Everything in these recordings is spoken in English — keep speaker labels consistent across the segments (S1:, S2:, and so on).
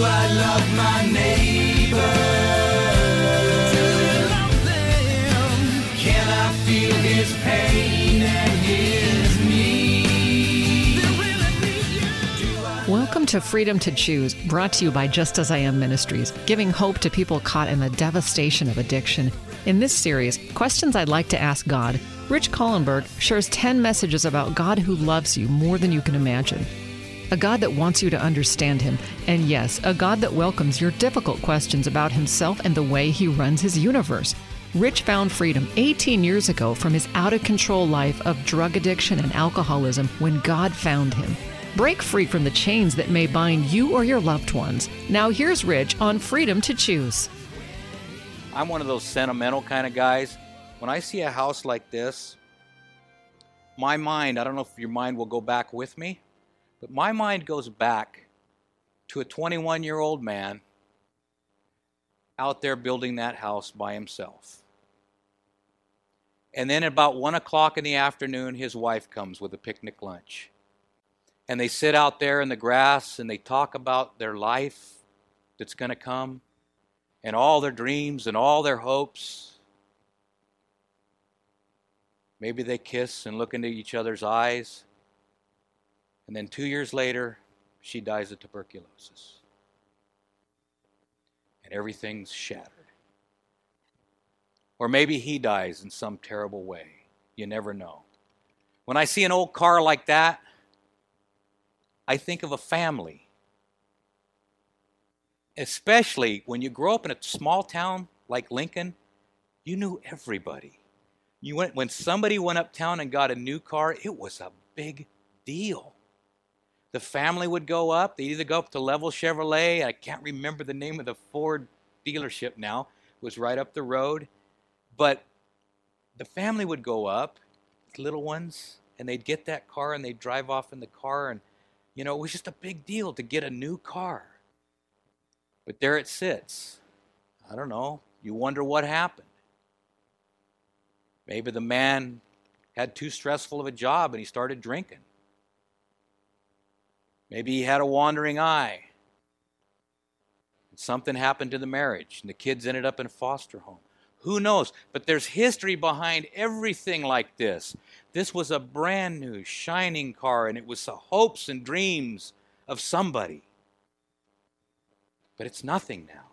S1: I love my neighbor?
S2: Welcome to Freedom to Choose, brought to you by Just As I Am Ministries, giving hope to people caught in the devastation of addiction. In this series, Questions I'd Like to Ask God, Rich Kallenberg shares 10 messages about God who loves you more than you can imagine. A God that wants you to understand Him, and yes, a God that welcomes your difficult questions about Himself and the way He runs His universe. Rich found freedom 18 years ago from his out of control life of drug addiction and alcoholism when God found him. Break free from the chains that may bind you or your loved ones. Now, here's Rich on Freedom to Choose.
S3: I'm one of those sentimental kind of guys. When I see a house like this, my mind, I don't know if your mind will go back with me, but my mind goes back to a 21 year old man out there building that house by himself. And then about one o'clock in the afternoon, his wife comes with a picnic lunch. And they sit out there in the grass and they talk about their life that's going to come and all their dreams and all their hopes. Maybe they kiss and look into each other's eyes. And then two years later, she dies of tuberculosis. And everything's shattered. Or maybe he dies in some terrible way. You never know. When I see an old car like that, I think of a family especially when you grow up in a small town like Lincoln, you knew everybody. You went when somebody went uptown and got a new car, it was a big deal. The family would go up. They'd either go up to Level Chevrolet. I can't remember the name of the Ford dealership now. It was right up the road. But the family would go up, little ones, and they'd get that car and they'd drive off in the car. And, you know, it was just a big deal to get a new car. But there it sits. I don't know. You wonder what happened. Maybe the man had too stressful of a job and he started drinking. Maybe he had a wandering eye. Something happened to the marriage and the kids ended up in a foster home. Who knows? But there's history behind everything like this. This was a brand new, shining car, and it was the hopes and dreams of somebody. But it's nothing now.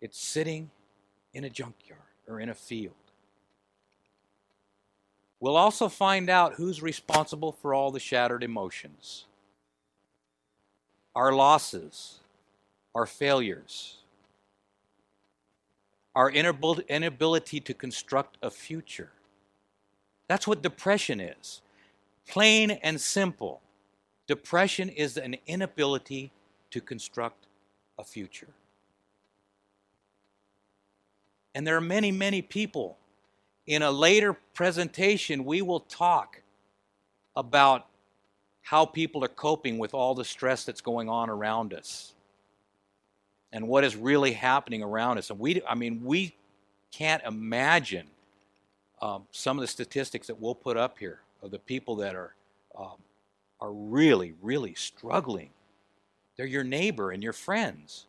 S3: It's sitting in a junkyard or in a field. We'll also find out who's responsible for all the shattered emotions our losses, our failures, our inability to construct a future. That's what depression is. Plain and simple. Depression is an inability to construct a future. And there are many, many people. In a later presentation, we will talk about how people are coping with all the stress that's going on around us and what is really happening around us. And we, I mean, we can't imagine um, some of the statistics that we'll put up here of the people that are um, are really, really struggling they're your neighbor and your friends.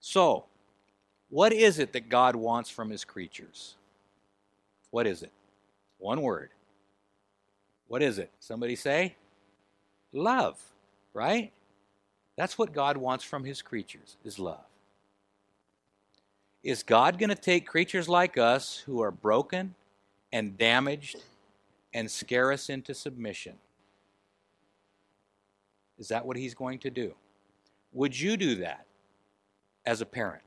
S3: So, what is it that God wants from his creatures? What is it? One word. What is it? Somebody say? Love, right? That's what God wants from his creatures, is love. Is God going to take creatures like us who are broken and damaged and scare us into submission? Is that what he's going to do? Would you do that as a parent?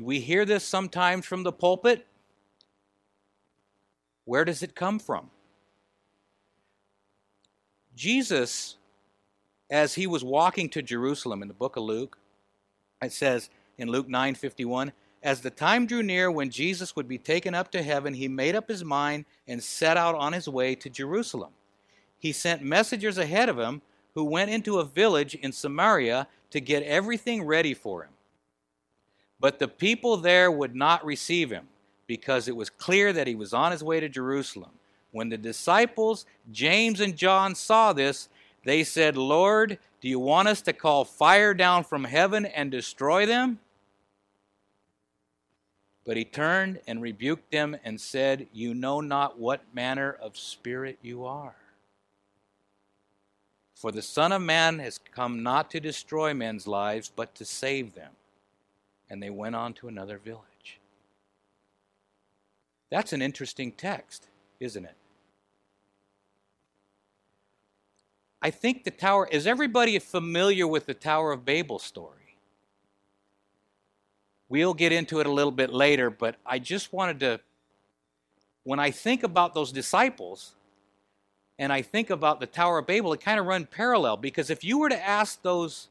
S3: We hear this sometimes from the pulpit. Where does it come from? Jesus, as he was walking to Jerusalem in the book of Luke, it says in Luke 9 51, as the time drew near when Jesus would be taken up to heaven, he made up his mind and set out on his way to Jerusalem he sent messengers ahead of him who went into a village in Samaria to get everything ready for him. But the people there would not receive him because it was clear that he was on his way to Jerusalem. When the disciples, James and John, saw this, They said, Lord, do you want us to call fire down from heaven and destroy them? But he turned and rebuked them and said, You know not what manner of spirit you are. For the Son of Man has come not to destroy men's lives, but to save them. And they went on to another village. That's an interesting text, isn't it? I think the Tower, is everybody familiar with the Tower of Babel story? We'll get into it a little bit later, but I just wanted to, when I think about those disciples and I think about the Tower of Babel, it kind of run parallel because if you were to ask those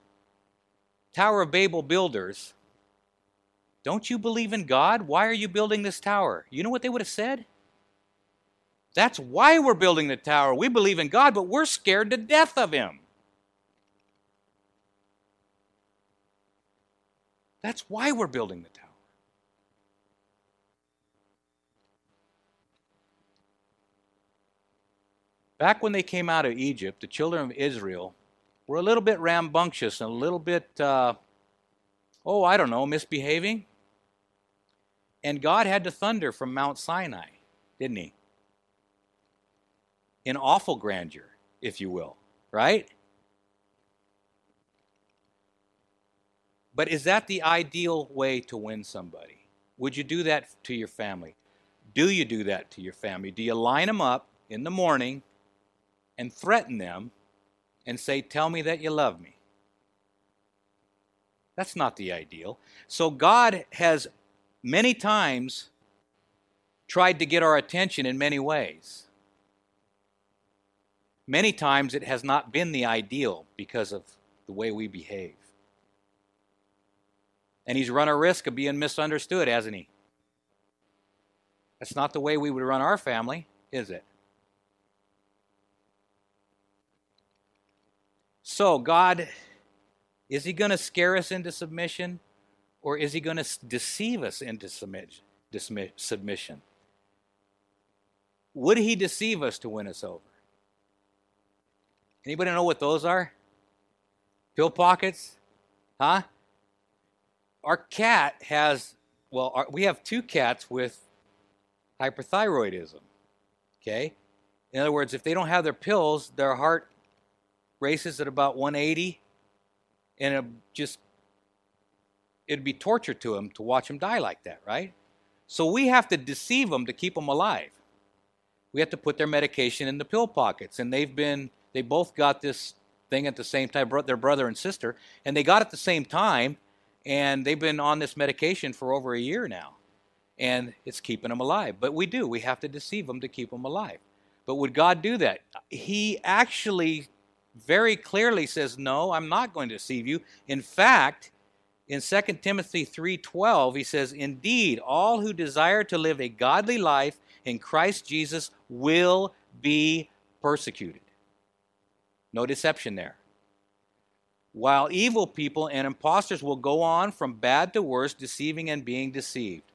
S3: Tower of Babel builders, don't you believe in God? Why are you building this tower? You know what they would have said? That's why we're building the tower. We believe in God, but we're scared to death of Him. That's why we're building the tower. Back when they came out of Egypt, the children of Israel were a little bit rambunctious and a little bit, uh, oh, I don't know, misbehaving. And God had to thunder from Mount Sinai, didn't He? In awful grandeur, if you will, right? But is that the ideal way to win somebody? Would you do that to your family? Do you do that to your family? Do you line them up in the morning and threaten them and say, Tell me that you love me? That's not the ideal. So God has many times tried to get our attention in many ways. Many times it has not been the ideal because of the way we behave. And he's run a risk of being misunderstood, hasn't he? That's not the way we would run our family, is it? So, God, is he going to scare us into submission or is he going to deceive us into submission? Would he deceive us to win us over? Anybody know what those are? Pill pockets? Huh? our cat has, well, our, we have two cats with hyperthyroidism. Okay? In other words, if they don't have their pills, their heart races at about 180, and it just, it'd be torture to them to watch them die like that, right? So we have to deceive them to keep them alive. We have to put their medication in the pill pockets, and they've been, they both got this thing at the same time, their brother and sister, and they got it at the same time, and they've been on this medication for over a year now and it's keeping them alive but we do we have to deceive them to keep them alive but would god do that he actually very clearly says no i'm not going to deceive you in fact in 2 timothy 3.12 he says indeed all who desire to live a godly life in christ jesus will be persecuted no deception there while evil people and impostors will go on from bad to worse, deceiving and being deceived.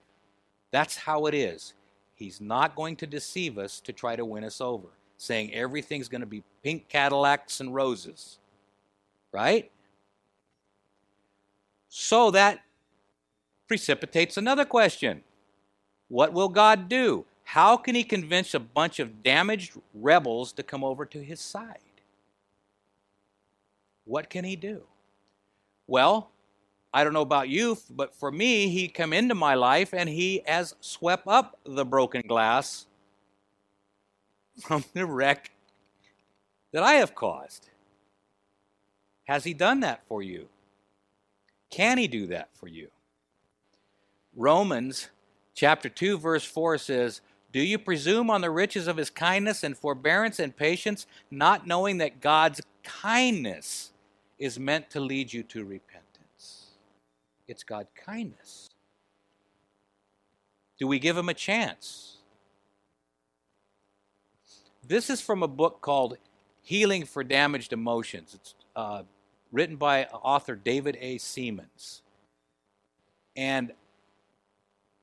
S3: That's how it is. He's not going to deceive us to try to win us over, saying everything's going to be pink Cadillacs and roses. Right? So that precipitates another question What will God do? How can He convince a bunch of damaged rebels to come over to His side? what can he do? Well, I don't know about you, but for me, he come into my life and he has swept up the broken glass from the wreck that I have caused. Has he done that for you? Can he do that for you? Romans chapter 2 verse 4 says, "Do you presume on the riches of his kindness and forbearance and patience, not knowing that God's kindness is meant to lead you to repentance. It's God kindness. Do we give him a chance? This is from a book called Healing for Damaged Emotions. It's uh, written by author David A. Seamands. And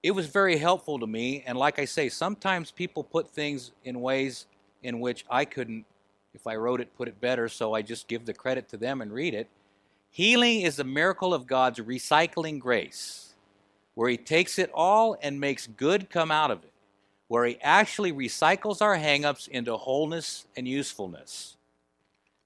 S3: it was very helpful to me. And like I say, sometimes people put things in ways in which I couldn't if I wrote it, put it better, so I just give the credit to them and read it. Healing is the miracle of God's recycling grace, where He takes it all and makes good come out of it, where He actually recycles our hangups into wholeness and usefulness.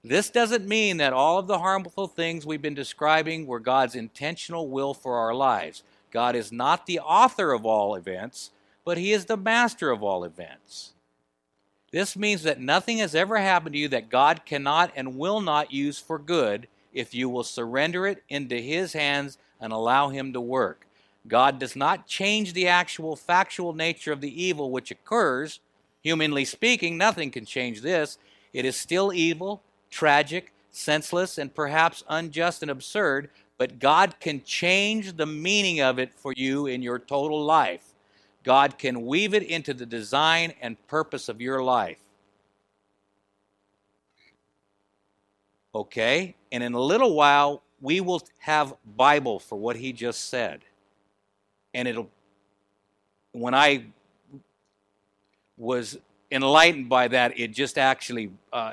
S3: This doesn't mean that all of the harmful things we've been describing were God's intentional will for our lives. God is not the author of all events, but He is the master of all events. This means that nothing has ever happened to you that God cannot and will not use for good if you will surrender it into His hands and allow Him to work. God does not change the actual factual nature of the evil which occurs. Humanly speaking, nothing can change this. It is still evil, tragic, senseless, and perhaps unjust and absurd, but God can change the meaning of it for you in your total life. God can weave it into the design and purpose of your life. Okay? And in a little while, we will have Bible for what he just said. And it'll, when I was enlightened by that, it just actually, uh,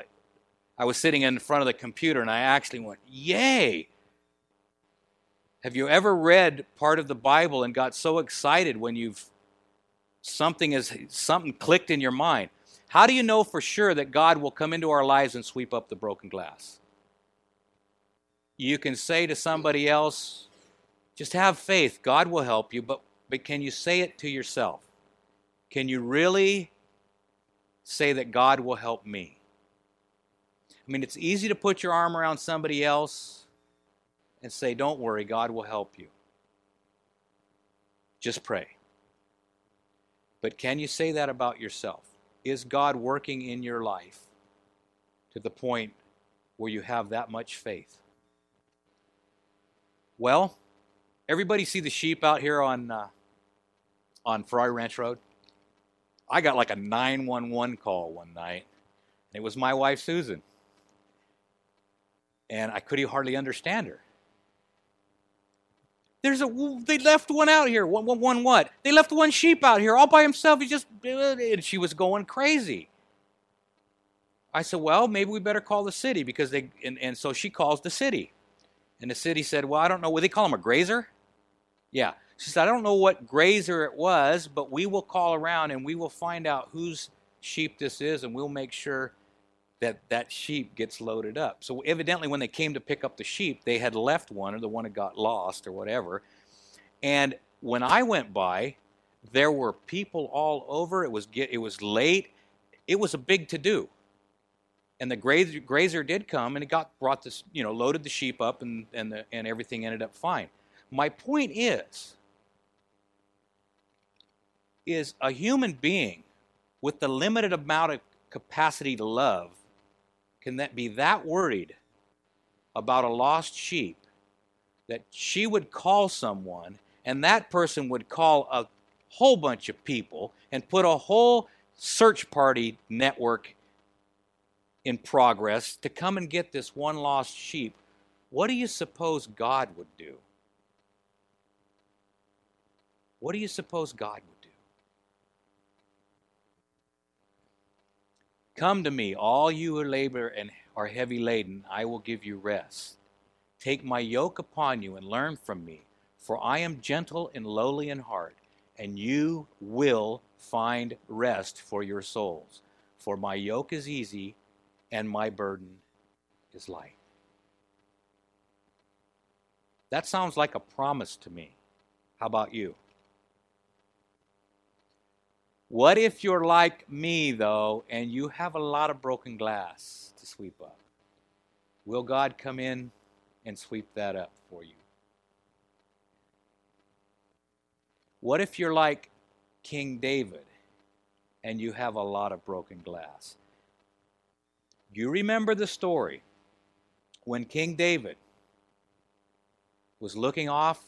S3: I was sitting in front of the computer and I actually went, Yay! Have you ever read part of the Bible and got so excited when you've something is something clicked in your mind? How do you know for sure that God will come into our lives and sweep up the broken glass? You can say to somebody else, just have faith, God will help you, but, but can you say it to yourself? Can you really say that God will help me? I mean, it's easy to put your arm around somebody else and say, Don't worry, God will help you. Just pray. But can you say that about yourself? Is God working in your life to the point where you have that much faith? Well, everybody see the sheep out here on uh, on Ferrari Ranch Road? I got like a 911 call one night. It was my wife Susan. And I could hardly understand her. There's a they left one out here. One, one, one what? They left one sheep out here all by himself. He just and she was going crazy. I said, well, maybe we better call the city because they and, and so she calls the city. And the city said, well, I don't know. Would they call him a grazer? Yeah. She said, I don't know what grazer it was, but we will call around and we will find out whose sheep this is and we'll make sure that that sheep gets loaded up. So evidently, when they came to pick up the sheep, they had left one, or the one had got lost, or whatever. And when I went by, there were people all over. It was get, it was late. It was a big to do. And the grazer, grazer did come, and it got brought this, you know, loaded the sheep up, and and the, and everything ended up fine. My point is, is a human being with the limited amount of capacity to love can that be that worried about a lost sheep that she would call someone and that person would call a whole bunch of people and put a whole search party network in progress to come and get this one lost sheep, what do you suppose God would do? What do you suppose God would do? Come to me, all you who labor and are heavy laden, I will give you rest. Take my yoke upon you and learn from me, for I am gentle and lowly in heart, and you will find rest for your souls. For my yoke is easy and my burden is light. That sounds like a promise to me. How about you? What if you're like me, though, and you have a lot of broken glass to sweep up? Will God come in and sweep that up for you? What if you're like King David and you have a lot of broken glass? You remember the story when King David was looking off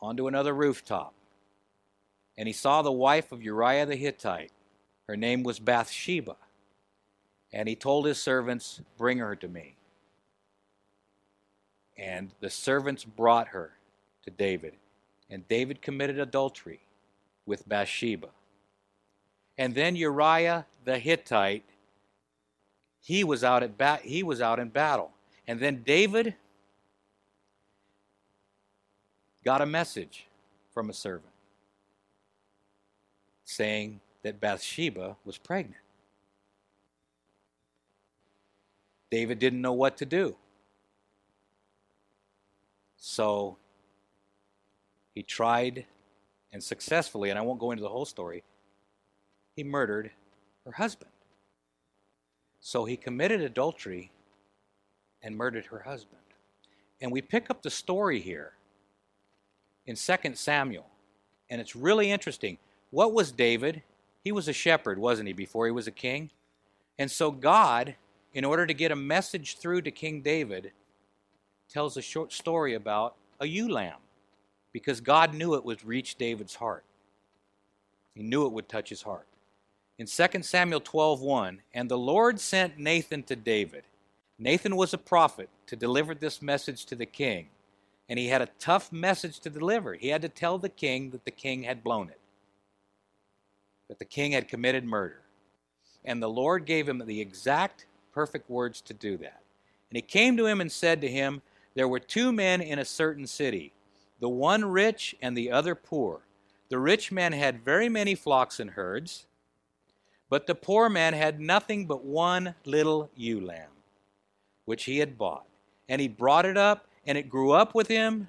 S3: onto another rooftop and he saw the wife of Uriah the Hittite. Her name was Bathsheba. And he told his servants, Bring her to me. And the servants brought her to David. And David committed adultery with Bathsheba. And then Uriah the Hittite, he was out at bat he was out in battle. And then David got a message from a servant saying that Bathsheba was pregnant. David didn't know what to do. So he tried and successfully, and I won't go into the whole story, he murdered her husband. So he committed adultery and murdered her husband. And we pick up the story here in 2 Samuel. And it's really interesting. What was David? He was a shepherd, wasn't he, before he was a king? And so God, in order to get a message through to King David, tells a short story about a ewe lamb because God knew it would reach David's heart. He knew it would touch his heart. In 2 Samuel 12:1, and the Lord sent Nathan to David. Nathan was a prophet to deliver this message to the king, and he had a tough message to deliver. He had to tell the king that the king had blown it. That the king had committed murder. And the Lord gave him the exact perfect words to do that. And he came to him and said to him, There were two men in a certain city, the one rich and the other poor. The rich man had very many flocks and herds, but the poor man had nothing but one little ewe lamb, which he had bought. And he brought it up, and it grew up with him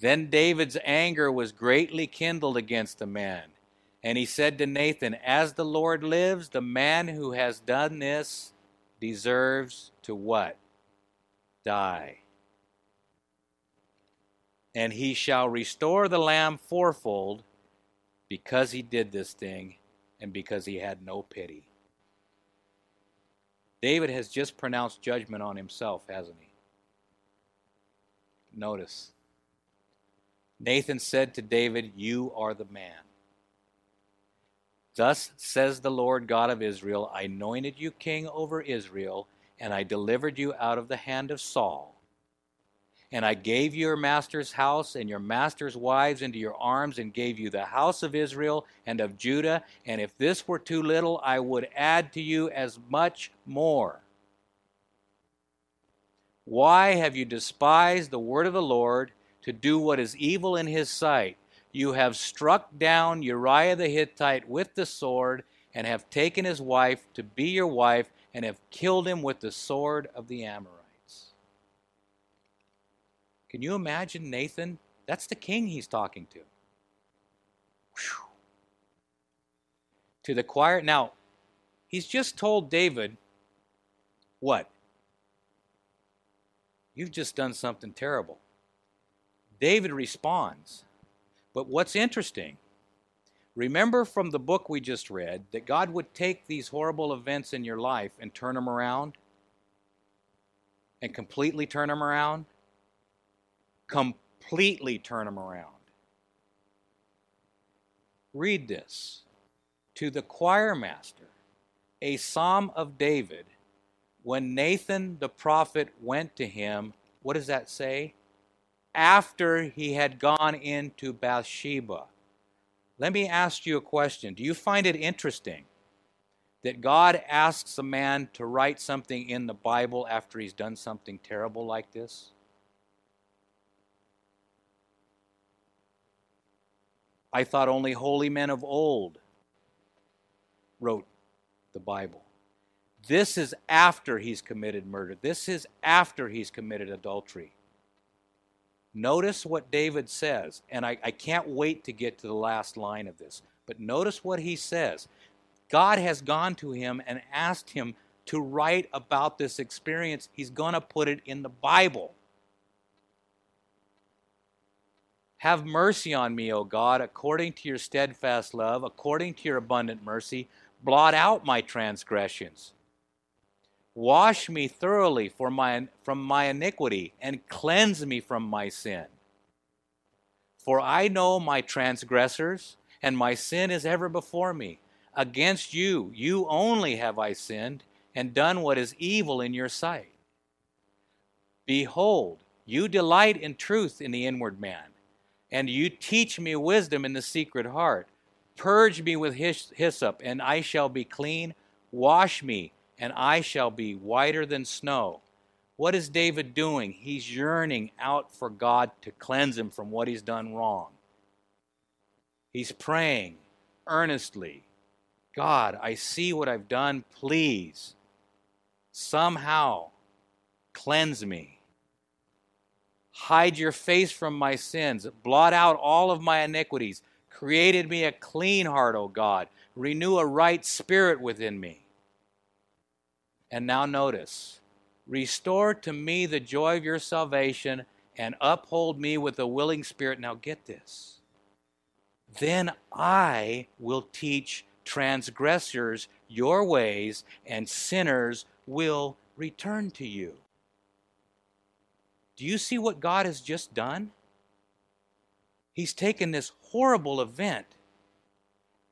S3: Then David's anger was greatly kindled against the man. And he said to Nathan, As the Lord lives, the man who has done this deserves to what? die. And he shall restore the lamb fourfold because he did this thing and because he had no pity. David has just pronounced judgment on himself, hasn't he? Notice. Nathan said to David, You are the man. Thus says the Lord God of Israel I anointed you king over Israel and I delivered you out of the hand of Saul. And I gave your master's house and your master's wives into your arms, and gave you the house of Israel and of Judah. And if this were too little, I would add to you as much more. Why have you despised the word of the Lord to do what is evil in his sight? You have struck down Uriah the Hittite with the sword, and have taken his wife to be your wife and have killed him with the sword of the Amorites. Can you imagine Nathan? That's the king he's talking to. Whew. To the choir. Now, he's just told David, what? You've just done something terrible. David responds. But what's interesting Remember from the book we just read that God would take these horrible events in your life and turn them around? And completely turn them around? Completely turn them around. Read this. To the choir master, a psalm of David, when Nathan the prophet went to him, what does that say? After he had gone into Bathsheba let me ask you a question. Do you find it interesting that God asks a man to write something in the Bible after he's done something terrible like this? I thought only holy men of old wrote the Bible. This is after he's committed murder. This is after he's committed adultery. Notice what David says, and I, I can't wait to get to the last line of this, but notice what he says. God has gone to him and asked him to write about this experience. He's going to put it in the Bible. Have mercy on me, O God, according to your steadfast love, according to your abundant mercy. Blot out my transgressions. Wash me thoroughly for my, from my iniquity and cleanse me from my sin. For I know my transgressors, and my sin is ever before me. Against you, you only have I sinned and done what is evil in your sight. Behold, you delight in truth in the inward man, and you teach me wisdom in the secret heart. Purge me with hyssop, and I shall be clean. Wash me, and I shall be whiter than snow. What is David doing? He's yearning out for God to cleanse him from what he's done wrong. He's praying earnestly God, I see what I've done. Please, somehow, cleanse me. Hide your face from my sins. Blot out all of my iniquities. Created me a clean heart, O God. Renew a right spirit within me. And now notice Restore to me the joy of your salvation and uphold me with a willing spirit. Now get this. Then I will teach transgressors your ways, and sinners will return to you. Do you see what God has just done? He's taken this horrible event,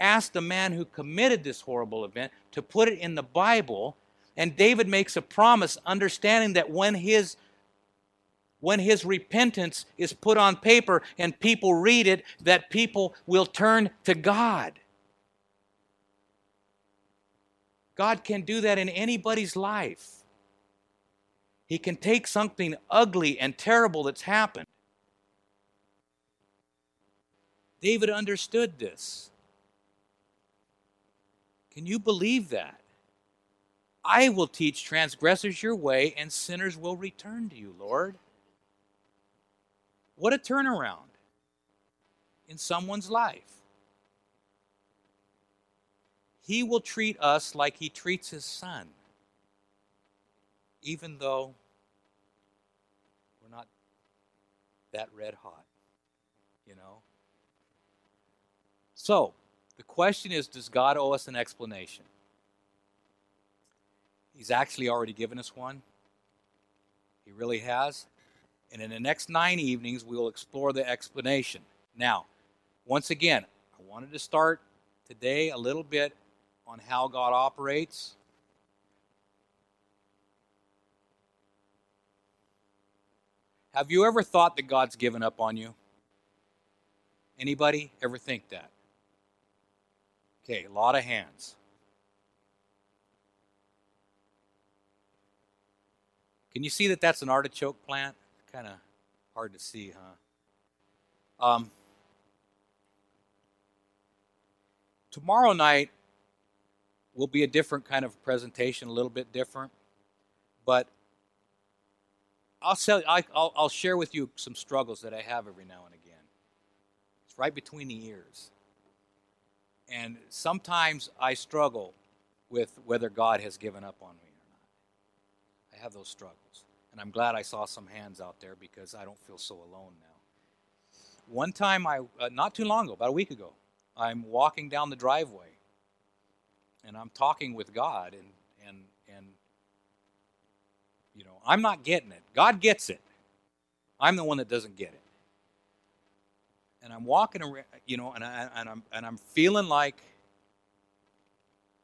S3: asked the man who committed this horrible event to put it in the Bible, and David makes a promise, understanding that when his when his repentance is put on paper and people read it, that people will turn to God. God can do that in anybody's life. He can take something ugly and terrible that's happened. David understood this. Can you believe that? I will teach transgressors your way, and sinners will return to you, Lord. What a turnaround in someone's life. He will treat us like he treats his son, even though we're not that red hot, you know? So, the question is Does God owe us an explanation? He's actually already given us one. He really has. And in the next nine evenings, we will explore the explanation. Now, once again, I wanted to start today a little bit on how God operates. Have you ever thought that God's given up on you? Anybody ever think that? Okay, a lot of hands. Can you see that that's an artichoke plant? Kind of hard to see, huh? Um, tomorrow night will be a different kind of presentation, a little bit different. But I'll, tell, I'll, I'll share with you some struggles that I have every now and again. It's right between the ears. And sometimes I struggle with whether God has given up on me. I have those struggles. And I'm glad I saw some hands out there because I don't feel so alone now. One time, I uh, not too long ago, about a week ago, I'm walking down the driveway and I'm talking with God and and and you know, I'm not getting it. God gets it. I'm the one that doesn't get it. And I'm walking around, you know, and, I, and I'm and I'm feeling like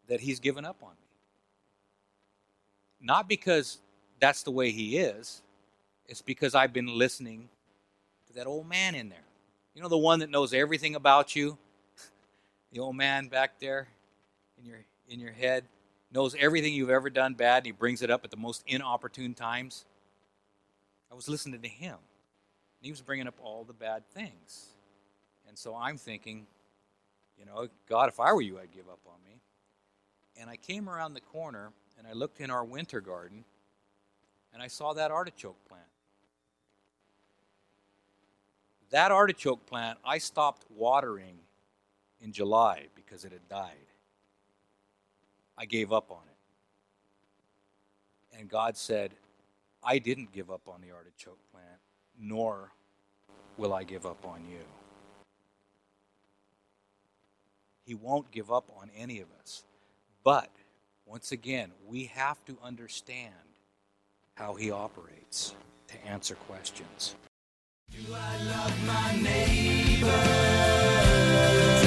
S3: that He's given up on me. Not because that's the way he is. It's because I've been listening to that old man in there. You know, the one that knows everything about you? the old man back there in your, in your head knows everything you've ever done bad, and he brings it up at the most inopportune times. I was listening to him, and he was bringing up all the bad things. And so I'm thinking, you know, God, if I were you, I'd give up on me. And I came around the corner and I looked in our winter garden and I saw that artichoke plant. That artichoke plant, I stopped watering in July because it had died. I gave up on it. And God said, I didn't give up on the artichoke plant, nor will I give up on you. He won't give up on any of us. But Once again, we have to understand how he operates to answer questions.
S1: Do I love my neighbor? Love?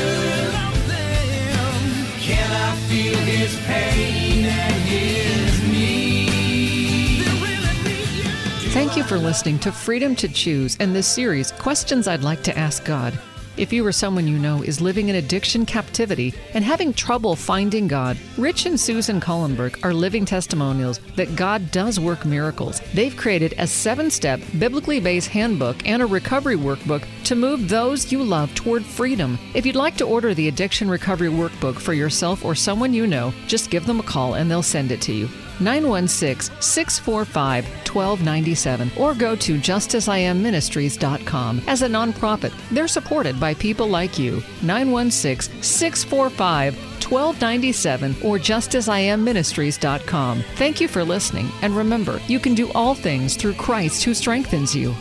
S1: Can I feel his pain and his need? Really.
S2: Thank you for listening to Freedom to Choose and this series, Questions I'd Like to Ask God. If you or someone you know is living in addiction captivity and having trouble finding God, Rich and Susan Cullenberg are living testimonials that God does work miracles. They've created a seven step, biblically based handbook and a recovery workbook to move those you love toward freedom. If you'd like to order the Addiction Recovery Workbook for yourself or someone you know, just give them a call and they'll send it to you. 916 645 1297 or go to justasiamministries.com. As a nonprofit, they're supported by people like you. 916 645 1297 or justasiamministries.com. Thank you for listening, and remember, you can do all things through Christ who strengthens you.